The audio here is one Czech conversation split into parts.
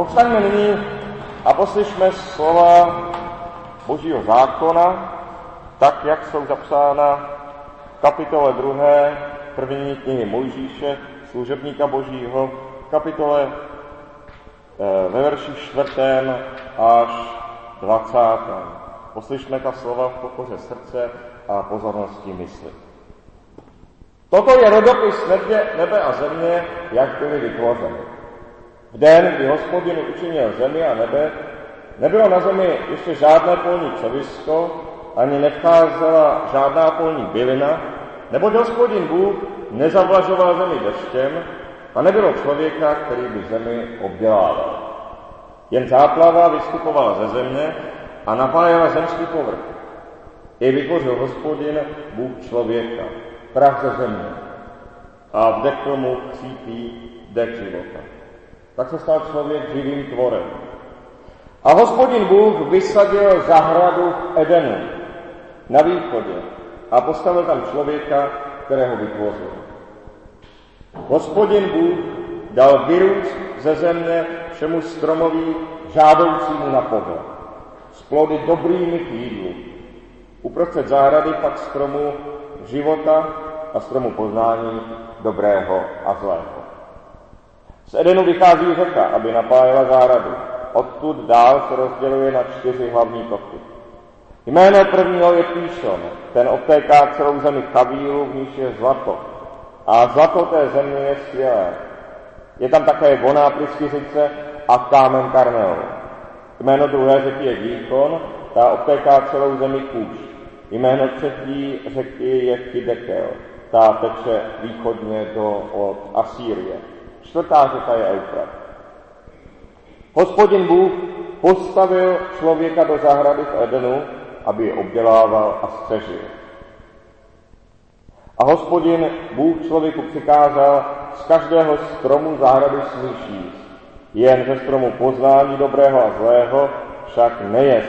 Povstaňme nyní a poslyšme slova Božího zákona, tak, jak jsou zapsána v kapitole 2. první knihy Mojžíše, služebníka Božího, kapitole eh, ve verši 4. až 20. Poslyšme ta slova v pokoře srdce a pozornosti mysli. Toto je rodopis nebe a země, jak byly vytvořeny. V den, kdy hospodin učinil zemi a nebe, nebylo na zemi ještě žádné polní čovisko, ani nevcházela žádná polní bylina, neboť hospodin Bůh nezavlažoval zemi deštěm a nebylo člověka, který by zemi obdělával. Jen záplava vystupovala ze země a napájela zemský povrch. I vytvořil hospodin Bůh člověka, prach ze země a vdechl mu cítí dech života. Tak se stal člověk živým tvorem. A hospodin Bůh vysadil zahradu v Edenu na východě a postavil tam člověka, kterého vytvořil. Hospodin Bůh dal vyrůst ze země všemu stromoví žádoucímu na pohled, s plody dobrými k jídlu. Uprostřed zahrady pak stromu života a stromu poznání dobrého a zlého. Z Edenu vychází řeka, aby napájela zahradu. Odtud dál se rozděluje na čtyři hlavní toky. Jméno prvního je Píšon, ten obtéká celou zemi Kavílu, v níž je zlato. A zlato té země je skvělé. Je tam také voná pryskyřice a kámen Karmel. Jméno druhé řeky je Díkon, ta obtéká celou zemi Kůž. Jméno třetí řeky je Kidekel, ta teče východně do, od Asýrie. Čtvrtá řeka je Eufrat. Hospodin Bůh postavil člověka do zahrady v Edenu, aby je obdělával a střežil. A hospodin Bůh člověku přikázal, z každého stromu zahrady smíš jíst, jen ze stromu poznání dobrého a zlého však nejez.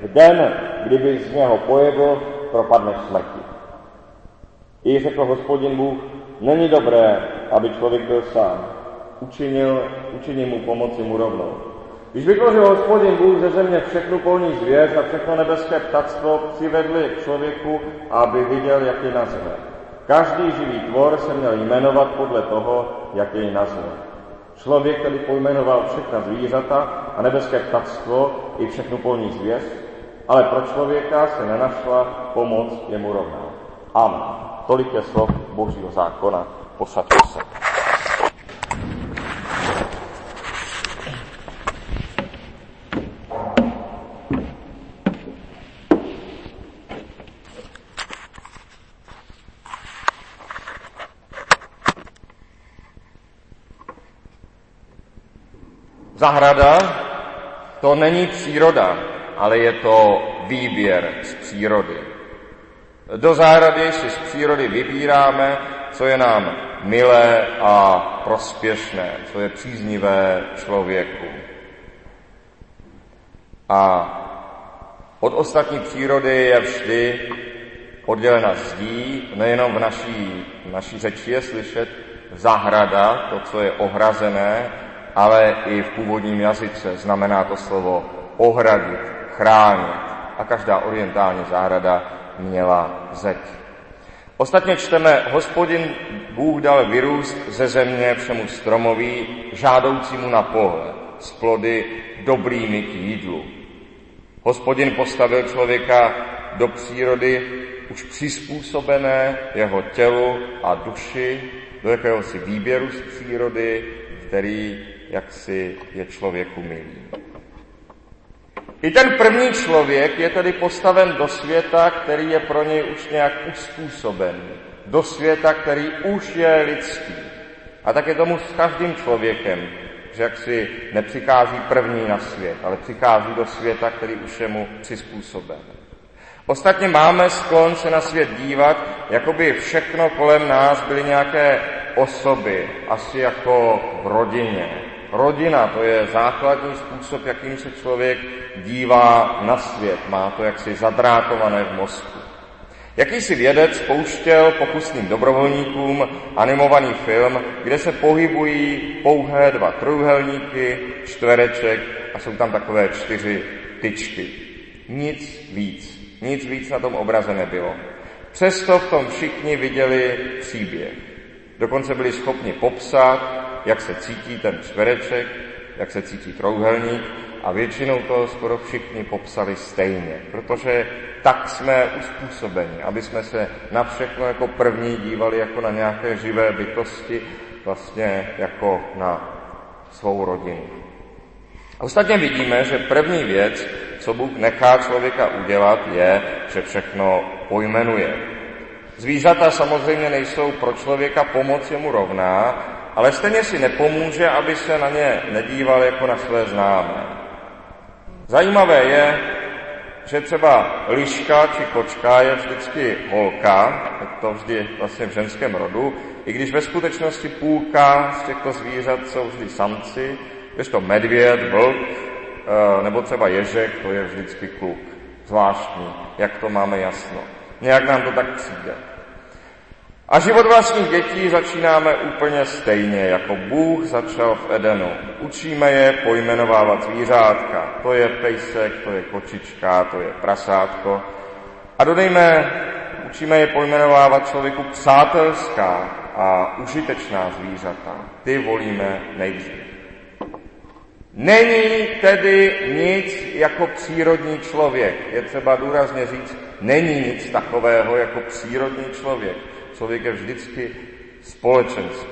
V den, kdyby z něho pojedl, propadneš smrti. I řekl hospodin Bůh, není dobré, aby člověk byl sám. Učinil, učinil mu pomoci mu rovnou. Když vytvořil hospodin Bůh ze země všechnu polní zvěř a všechno nebeské ptactvo, přivedli k člověku, aby viděl, jak je nazve. Každý živý tvor se měl jmenovat podle toho, jak jej nazve. Člověk tedy pojmenoval všechna zvířata a nebeské ptactvo i všechnu polní zvěř, ale pro člověka se nenašla pomoc jemu rovná. Amen. Tolik je slov Božího zákona. Posaďte se. Zahrada to není příroda, ale je to výběr z přírody. Do zahrady si z přírody vybíráme, co je nám milé a prospěšné, co je příznivé člověku. A od ostatní přírody je vždy oddělena zdí, nejenom v naší, v naší řeči je slyšet zahrada, to, co je ohrazené, ale i v původním jazyce znamená to slovo ohradit, chránit. A každá orientální zahrada měla zeď. Ostatně čteme, hospodin Bůh dal vyrůst ze země všemu stromoví, žádoucímu na pohled, z plody dobrými k jídlu. Hospodin postavil člověka do přírody už přizpůsobené jeho tělu a duši, do jakéhosi výběru z přírody, který jaksi je člověku milý. I ten první člověk je tedy postaven do světa, který je pro něj už nějak uspůsoben. Do světa, který už je lidský. A tak je tomu s každým člověkem, že jak si nepřichází první na svět, ale přichází do světa, který už je mu přizpůsoben. Ostatně máme sklon se na svět dívat, jako by všechno kolem nás byly nějaké osoby, asi jako v rodině, Rodina to je základní způsob, jakým se člověk dívá na svět. Má to jaksi zadrátované v mozku. Jakýsi vědec pouštěl pokusným dobrovolníkům animovaný film, kde se pohybují pouhé dva trojuhelníky, čtvereček a jsou tam takové čtyři tyčky. Nic víc. Nic víc na tom obraze nebylo. Přesto v tom všichni viděli příběh. Dokonce byli schopni popsat, jak se cítí ten čtvereček, jak se cítí trouhelník a většinou to skoro všichni popsali stejně, protože tak jsme uspůsobeni, aby jsme se na všechno jako první dívali jako na nějaké živé bytosti, vlastně jako na svou rodinu. A ostatně vidíme, že první věc, co Bůh nechá člověka udělat, je, že všechno pojmenuje. Zvířata samozřejmě nejsou pro člověka pomoc jemu rovná, ale stejně si nepomůže, aby se na ně nedíval jako na své známé. Zajímavé je, že třeba liška či kočka je vždycky holka, to vždy vlastně v ženském rodu, i když ve skutečnosti půlka z těchto zvířat jsou vždy samci, když to medvěd, vlk eh, nebo třeba ježek, to je vždycky kluk. Zvláštní, jak to máme jasno. Nějak nám to tak přijde. A život vlastních dětí začínáme úplně stejně, jako Bůh začal v Edenu. Učíme je pojmenovávat zvířátka. To je pejsek, to je kočička, to je prasátko. A dodejme, učíme je pojmenovávat člověku přátelská a užitečná zvířata. Ty volíme nejdřív. Není tedy nic jako přírodní člověk. Je třeba důrazně říct, není nic takového jako přírodní člověk. Člověk je vždycky společenský.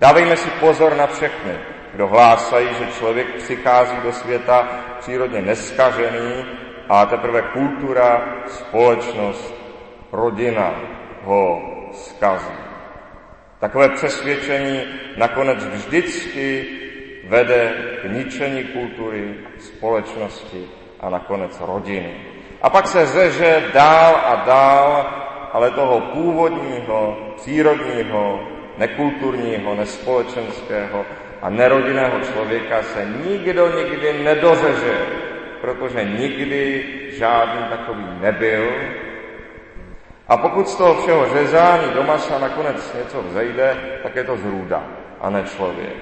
Dávejme si pozor na všechny, kdo hlásají, že člověk přichází do světa přírodně neskažený a teprve kultura, společnost, rodina ho skazí. Takové přesvědčení nakonec vždycky vede k ničení kultury, společnosti a nakonec rodiny. A pak se řeže dál a dál, ale toho původního, přírodního, nekulturního, nespolečenského a nerodinného člověka se nikdo nikdy nedořeže, protože nikdy žádný takový nebyl. A pokud z toho všeho řezání do masa nakonec něco vzejde, tak je to zrůda a ne člověk.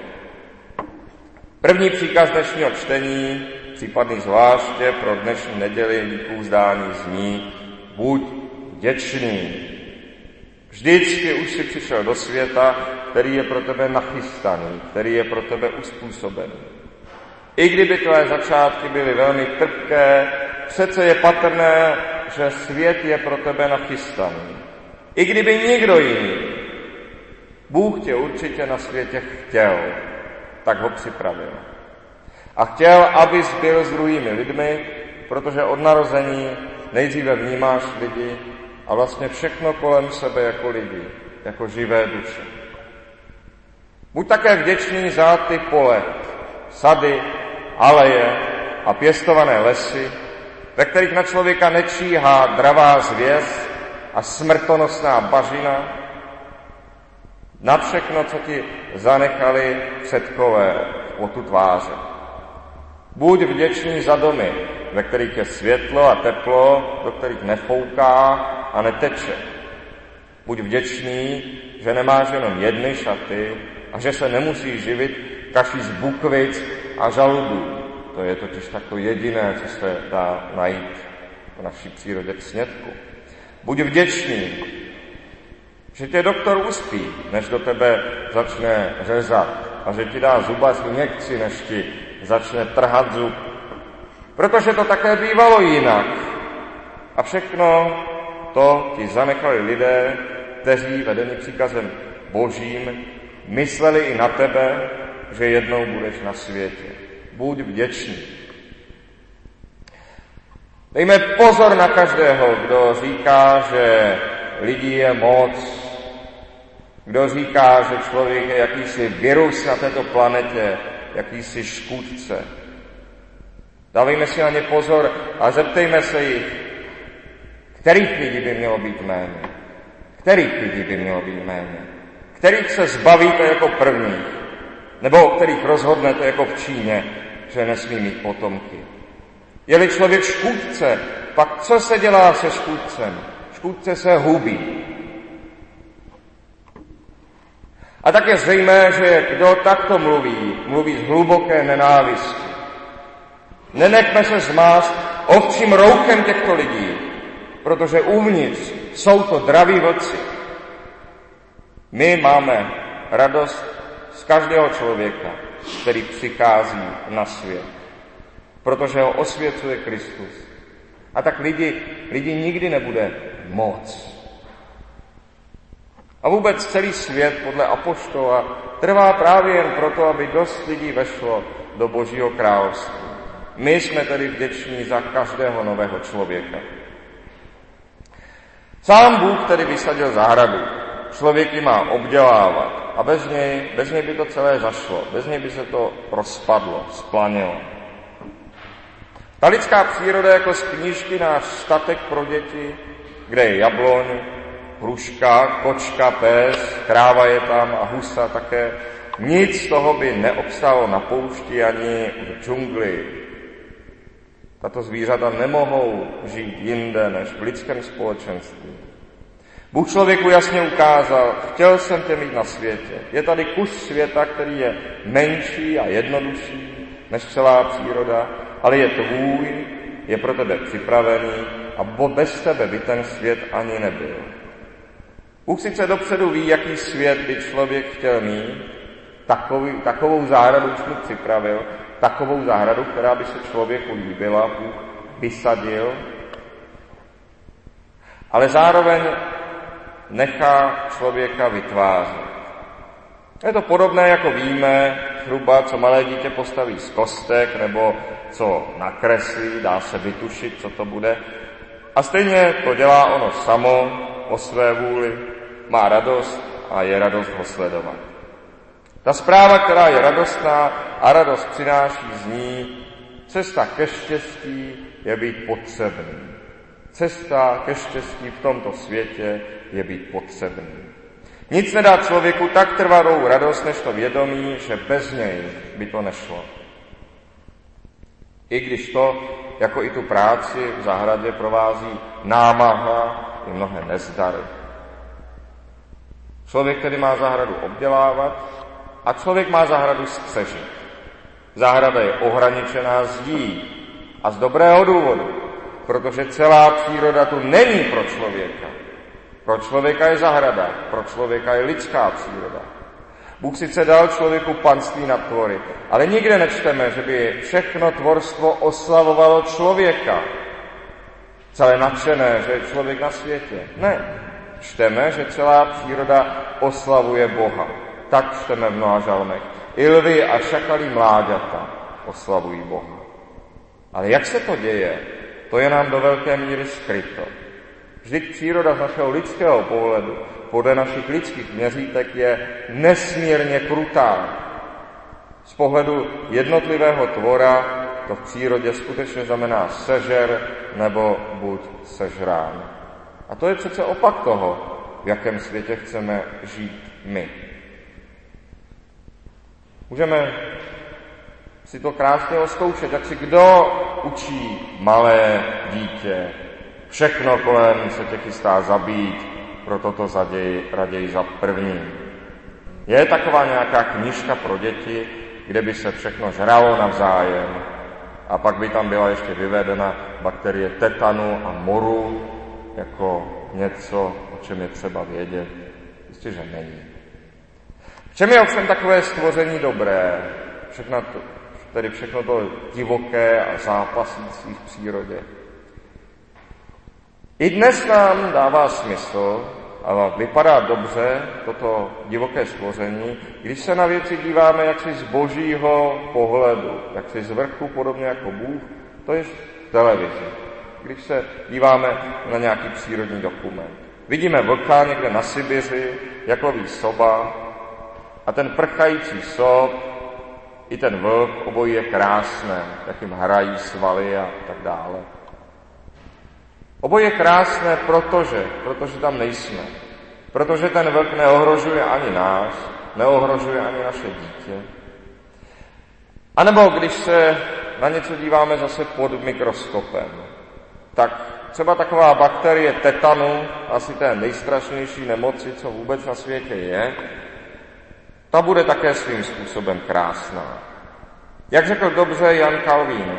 První příkaz dnešního čtení, případný zvláště pro dnešní neděli díků zdání zní, buď vděčný. Vždycky už si přišel do světa, který je pro tebe nachystaný, který je pro tebe uspůsobený. I kdyby tvé začátky byly velmi trpké, přece je patrné, že svět je pro tebe nachystaný. I kdyby nikdo jiný, Bůh tě určitě na světě chtěl, tak ho připravil. A chtěl, abys byl s druhými lidmi, protože od narození nejdříve vnímáš lidi a vlastně všechno kolem sebe jako lidi, jako živé duše. Buď také vděčný za ty pole, sady, aleje a pěstované lesy, ve kterých na člověka nečíhá dravá zvěz a smrtonosná bažina, na všechno, co ti zanechali předkové v potu tváře. Buď vděčný za domy, ve kterých je světlo a teplo, do kterých nefouká a neteče. Buď vděčný, že nemáš jenom jedny šaty a že se nemusí živit kaší z bukvic a žaludů. To je totiž takto jediné, co se dá najít v naší přírodě k snědku. Buď vděčný, že tě doktor uspí, než do tebe začne řezat a že ti dá zubař injekci, než ti začne trhat zub. Protože to také bývalo jinak. A všechno to ti zanechali lidé, kteří vedení příkazem božím mysleli i na tebe, že jednou budeš na světě. Buď vděčný. Dejme pozor na každého, kdo říká, že lidí je moc, kdo říká, že člověk je jakýsi virus na této planetě, jakýsi škůdce. Dávejme si na ně pozor a zeptejme se jich, kterých lidí by mělo být méně. Kterých lidí by mělo být méně. Kterých se zbavíte jako první, nebo o kterých rozhodnete jako v Číně, že nesmí mít potomky. Je-li člověk škůdce, pak co se dělá se škůdcem? škůdce se hubí. A tak je zřejmé, že kdo takto mluví, mluví z hluboké nenávisti. Nenechme se zmást ovčím rouchem těchto lidí, protože uvnitř jsou to draví vlci. My máme radost z každého člověka, který přichází na svět, protože ho osvěcuje Kristus. A tak lidi, lidi nikdy nebude moc. A vůbec celý svět podle Apoštola trvá právě jen proto, aby dost lidí vešlo do Božího království. My jsme tedy vděční za každého nového člověka. Sám Bůh tedy vysadil zahradu. Člověk ji má obdělávat a bez něj, bez něj by to celé zašlo, bez něj by se to rozpadlo, splanilo. Ta lidská příroda jako z knížky náš statek pro děti, kde je jabloň, hruška, kočka, pes, kráva je tam a husa také. Nic z toho by neobstálo na poušti ani v džungli. Tato zvířata nemohou žít jinde než v lidském společenství. Bůh člověku jasně ukázal, chtěl jsem tě mít na světě. Je tady kus světa, který je menší a jednodušší než celá příroda, ale je tvůj, je pro tebe připravený a bez tebe by ten svět ani nebyl. Bůh sice dopředu ví, jaký svět by člověk chtěl mít, takový, takovou zahradu už mu připravil, takovou zahradu, která by se člověku líbila, Bůh vysadil, ale zároveň nechá člověka vytvářet. Je to podobné, jako víme, hruba, co malé dítě postaví z kostek, nebo co nakreslí, dá se vytušit, co to bude. A stejně to dělá ono samo, o své vůli, má radost a je radost ho sledovat. Ta zpráva, která je radostná a radost přináší z ní, cesta ke štěstí je být potřebný. Cesta ke štěstí v tomto světě je být potřebný. Nic nedá člověku tak trvalou radost, než to vědomí, že bez něj by to nešlo. I když to, jako i tu práci v zahradě, provází námaha i mnohé nezdary. Člověk tedy má zahradu obdělávat a člověk má zahradu střežit. Zahrada je ohraničená zdí a z dobrého důvodu, protože celá příroda tu není pro člověka. Pro člověka je zahrada, pro člověka je lidská příroda. Bůh sice dal člověku panství nad tvory, ale nikde nečteme, že by všechno tvorstvo oslavovalo člověka. Celé nadšené, že je člověk na světě. Ne. Čteme, že celá příroda oslavuje Boha. Tak čteme v mnoha žalmech. I lvy a šakalí mláďata oslavují Boha. Ale jak se to děje, to je nám do velké míry skryto. Vždyť příroda z našeho lidského pohledu, podle našich lidských měřítek, je nesmírně krutá. Z pohledu jednotlivého tvora to v přírodě skutečně znamená sežer nebo buď sežrán. A to je přece opak toho, v jakém světě chceme žít my. Můžeme si to krásně oskoušet, jak si kdo učí malé dítě. Všechno kolem se tě chystá zabít, proto to zaději, raději za první. Je taková nějaká knižka pro děti, kde by se všechno žralo navzájem a pak by tam byla ještě vyvedena bakterie tetanu a moru jako něco, o čem je třeba vědět. Jistě, že není. Čem je ovšem takové stvoření dobré? Všechno to, tedy všechno to divoké a zápasící v přírodě. I dnes nám dává smysl a vypadá dobře toto divoké stvoření, když se na věci díváme jaksi z božího pohledu, jaksi z vrchu, podobně jako Bůh, to je televizi. Když se díváme na nějaký přírodní dokument. Vidíme vlka někde na Sibiři, jak loví soba a ten prchající sob i ten vlk, obojí je krásné, jak jim hrají svaly a tak dále. Oboje je krásné, protože, protože tam nejsme. Protože ten vlk neohrožuje ani nás, neohrožuje ani naše dítě. A nebo když se na něco díváme zase pod mikroskopem, tak třeba taková bakterie tetanu, asi té nejstrašnější nemoci, co vůbec na světě je, ta bude také svým způsobem krásná. Jak řekl dobře Jan Calvín,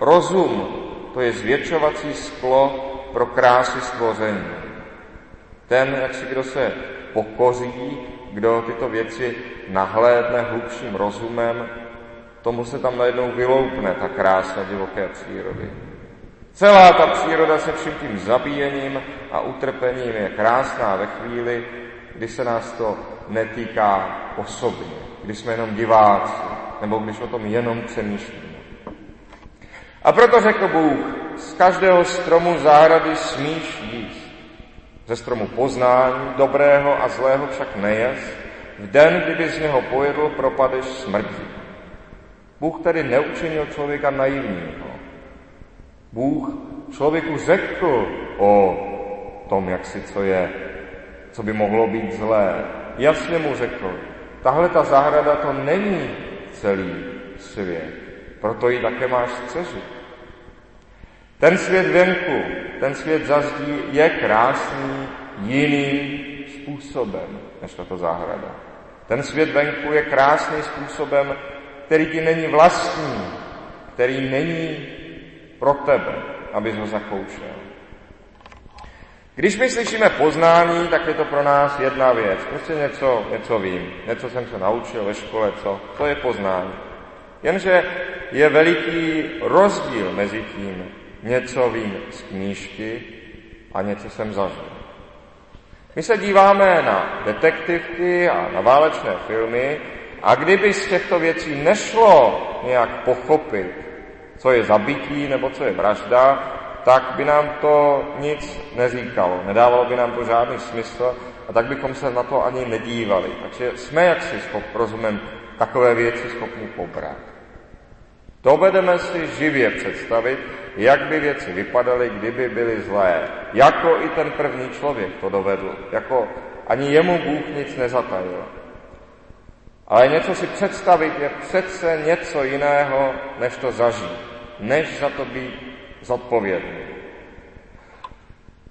rozum to je zvětšovací sklo pro krásy stvoření. Ten, jak si kdo se pokoří, kdo tyto věci nahlédne hlubším rozumem, tomu se tam najednou vyloupne ta krása divoké přírody. Celá ta příroda se vším tím zabíjením a utrpením je krásná ve chvíli, kdy se nás to netýká osobně, když jsme jenom diváci, nebo když o tom jenom přemýšlíme. A proto řekl Bůh, z každého stromu zahrady smíš jíst. Ze stromu poznání, dobrého a zlého však nejes, v den, kdyby z něho pojedl, propadeš smrti. Bůh tedy neučinil člověka naivního. Bůh člověku řekl o tom, jak si co je, co by mohlo být zlé. Jasně mu řekl, tahle ta zahrada to není celý svět, proto ji také máš střežit. Ten svět venku, ten svět zazdí je krásný jiným způsobem než tato zahrada. Ten svět venku je krásný způsobem, který ti není vlastní, který není pro tebe, abys ho zakoušel. Když my slyšíme poznání, tak je to pro nás jedna věc. Prostě něco, něco vím, něco jsem se naučil ve škole, co, to je poznání. Jenže je veliký rozdíl mezi tím, něco vím z knížky a něco jsem zažil. My se díváme na detektivky a na válečné filmy a kdyby z těchto věcí nešlo nějak pochopit, co je zabití nebo co je vražda, tak by nám to nic neříkalo, nedávalo by nám to žádný smysl a tak bychom se na to ani nedívali. Takže jsme jaksi schop, rozumem takové věci schopni pobrat. Dovedeme si živě představit, jak by věci vypadaly, kdyby byly zlé. Jako i ten první člověk to dovedl. Jako ani jemu Bůh nic nezatajil. Ale něco si představit je přece něco jiného, než to zažít. Než za to být zodpovědný.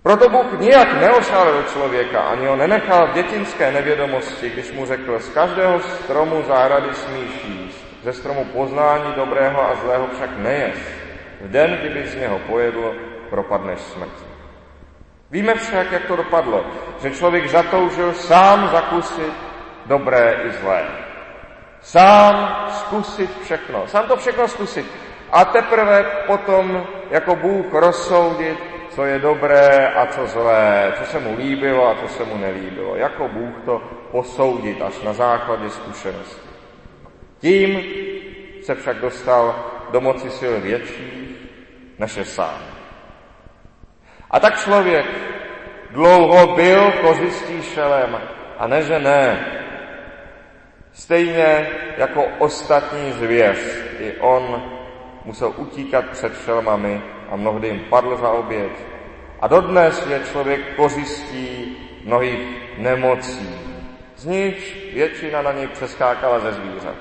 Proto Bůh nijak neošálil člověka, ani ho nenechal v dětinské nevědomosti, když mu řekl, z každého stromu zahrady smíš jíst, ze stromu poznání dobrého a zlého však nejes. V den, kdyby z něho pojedl, propadneš smrti. Víme však, jak to dopadlo, že člověk zatoužil sám zakusit dobré i zlé. Sám zkusit všechno. Sám to všechno zkusit. A teprve potom jako Bůh rozsoudit, co je dobré a co zlé, co se mu líbilo a co se mu nelíbilo. Jako Bůh to posoudit až na základě zkušenosti. Tím se však dostal do moci sil větší než je sám. A tak člověk dlouho byl kořistí šelem a ne, že ne. Stejně jako ostatní zvěř, i on musel utíkat před šelmami a mnohdy jim padl za oběť. A dodnes je člověk kořistí mnohých nemocí, z nich většina na něj přeskákala ze zvířat.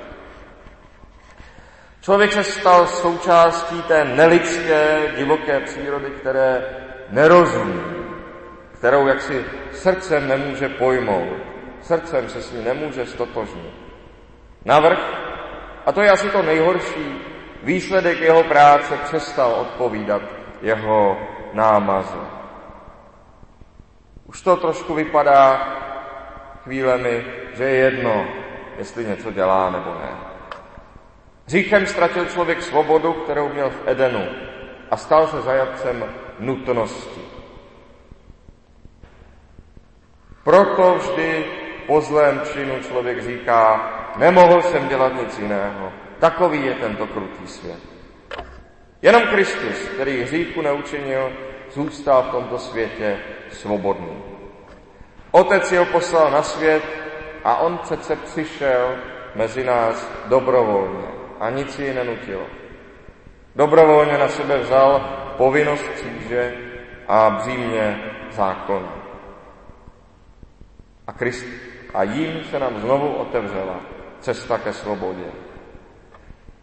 Člověk se stal součástí té nelidské, divoké přírody, které nerozumí, kterou jaksi srdcem nemůže pojmout, srdcem se s ní nemůže stotožnit. Navrh, a to je asi to nejhorší, výsledek jeho práce přestal odpovídat jeho námazu. Už to trošku vypadá chvílemi, že je jedno, jestli něco dělá nebo ne. Říchem ztratil člověk svobodu, kterou měl v Edenu a stal se zajatcem nutnosti. Proto vždy po zlém činu člověk říká, nemohl jsem dělat nic jiného. Takový je tento krutý svět. Jenom Kristus, který hříchu neučinil, zůstal v tomto světě svobodný. Otec ho poslal na svět a on přece přišel mezi nás dobrovolně a nic ji nenutilo. Dobrovolně na sebe vzal povinnost kříže a břímě zákona. A, Krist, a jím se nám znovu otevřela cesta ke svobodě.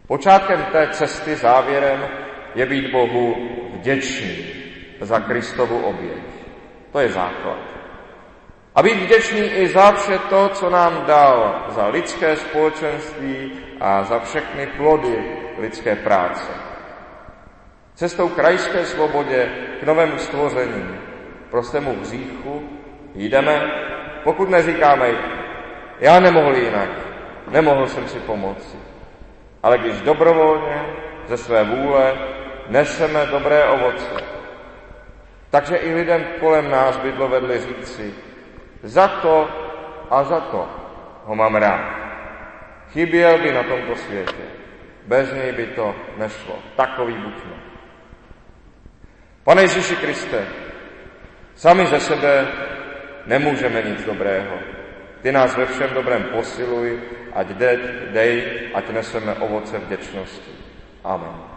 Počátkem té cesty závěrem je být Bohu vděčný. za Kristovu oběť. To je základ. A být vděčný i za vše to, co nám dal, za lidské společenství a za všechny plody lidské práce. Cestou krajské svobodě k novému stvoření, prostému hříchu, jdeme, pokud neříkáme, já nemohl jinak, nemohl jsem si pomoci. Ale když dobrovolně, ze své vůle, neseme dobré ovoce, takže i lidem kolem nás by vedli říci, za to a za to ho mám rád. Chyběl by na tomto světě. Bez něj by to nešlo. Takový buďme. Pane Ježíši Kriste, sami ze sebe nemůžeme nic dobrého. Ty nás ve všem dobrém posiluj, ať dej, dej ať neseme ovoce vděčnosti. Amen.